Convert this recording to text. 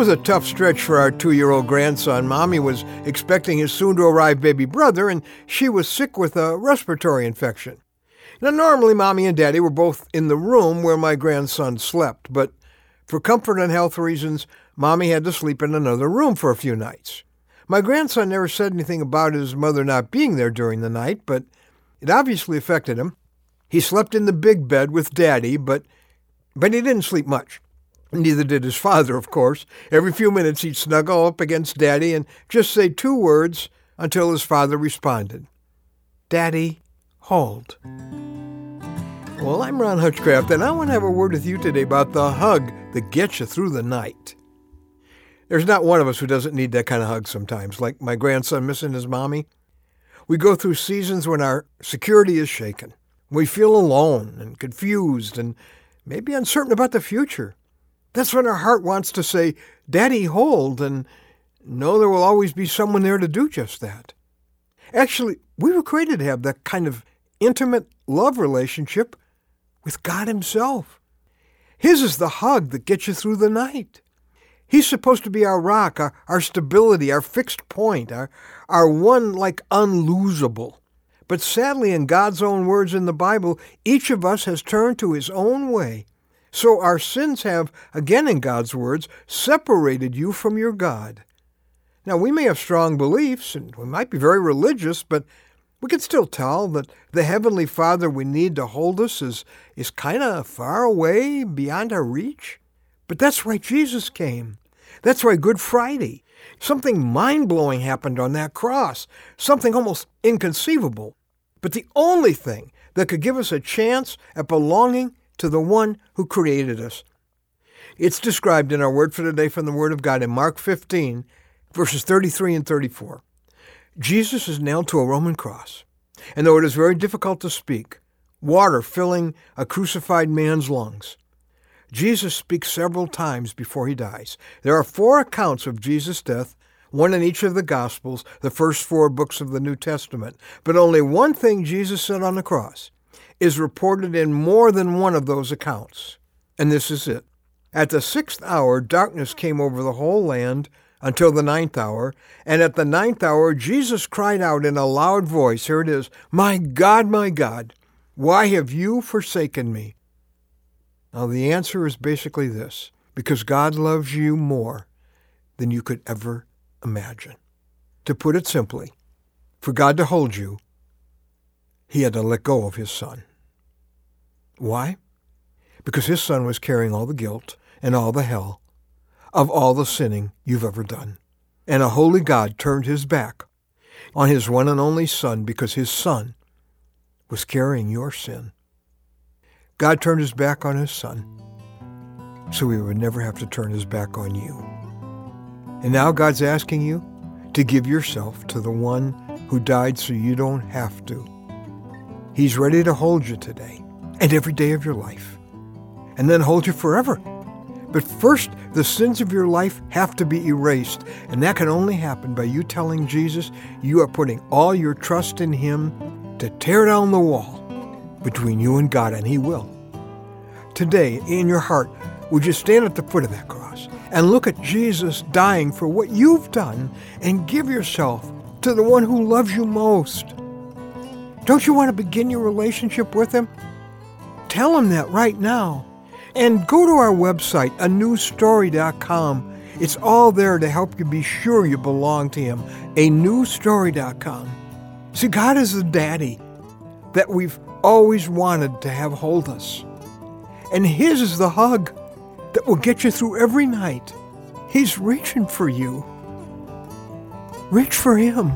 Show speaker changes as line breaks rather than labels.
was a tough stretch for our two year old grandson. Mommy was expecting his soon to arrive baby brother, and she was sick with a respiratory infection. Now, normally, Mommy and Daddy were both in the room where my grandson slept, but for comfort and health reasons, Mommy had to sleep in another room for a few nights. My grandson never said anything about his mother not being there during the night, but it obviously affected him. He slept in the big bed with Daddy, but, but he didn't sleep much. Neither did his father, of course. Every few minutes he'd snuggle up against Daddy and just say two words until his father responded. Daddy, hold. Well, I'm Ron Hutchcraft, and I want to have a word with you today about the hug that gets you through the night. There's not one of us who doesn't need that kind of hug sometimes, like my grandson missing his mommy. We go through seasons when our security is shaken. We feel alone and confused and maybe uncertain about the future. That's when our heart wants to say, Daddy, hold, and know there will always be someone there to do just that. Actually, we were created to have that kind of intimate love relationship with God Himself. His is the hug that gets you through the night. He's supposed to be our rock, our, our stability, our fixed point, our, our one like unlosable. But sadly, in God's own words in the Bible, each of us has turned to his own way. So our sins have, again in God's words, separated you from your God. Now, we may have strong beliefs and we might be very religious, but we can still tell that the Heavenly Father we need to hold us is, is kind of far away, beyond our reach. But that's why Jesus came. That's why Good Friday. Something mind blowing happened on that cross, something almost inconceivable. But the only thing that could give us a chance at belonging to the one who created us. It's described in our word for today from the Word of God in Mark 15, verses 33 and 34. Jesus is nailed to a Roman cross, and though it is very difficult to speak, water filling a crucified man's lungs, Jesus speaks several times before he dies. There are four accounts of Jesus' death, one in each of the Gospels, the first four books of the New Testament. But only one thing Jesus said on the cross is reported in more than one of those accounts. And this is it. At the sixth hour, darkness came over the whole land until the ninth hour. And at the ninth hour, Jesus cried out in a loud voice, Here it is, My God, my God, why have you forsaken me? Now, the answer is basically this because God loves you more than you could ever imagine. To put it simply, for God to hold you, he had to let go of his son. Why? Because his son was carrying all the guilt and all the hell of all the sinning you've ever done. And a holy God turned his back on his one and only son because his son was carrying your sin. God turned his back on his son so he would never have to turn his back on you. And now God's asking you to give yourself to the one who died so you don't have to. He's ready to hold you today and every day of your life, and then hold you forever. But first, the sins of your life have to be erased, and that can only happen by you telling Jesus you are putting all your trust in Him to tear down the wall between you and God, and He will. Today, in your heart, would you stand at the foot of that cross and look at Jesus dying for what you've done and give yourself to the one who loves you most? Don't you want to begin your relationship with Him? Tell Him that right now. And go to our website, anewstory.com. It's all there to help you be sure you belong to Him. Anewstory.com. See, God is the daddy that we've always wanted to have hold us. And His is the hug that will get you through every night. He's reaching for you. Reach for Him.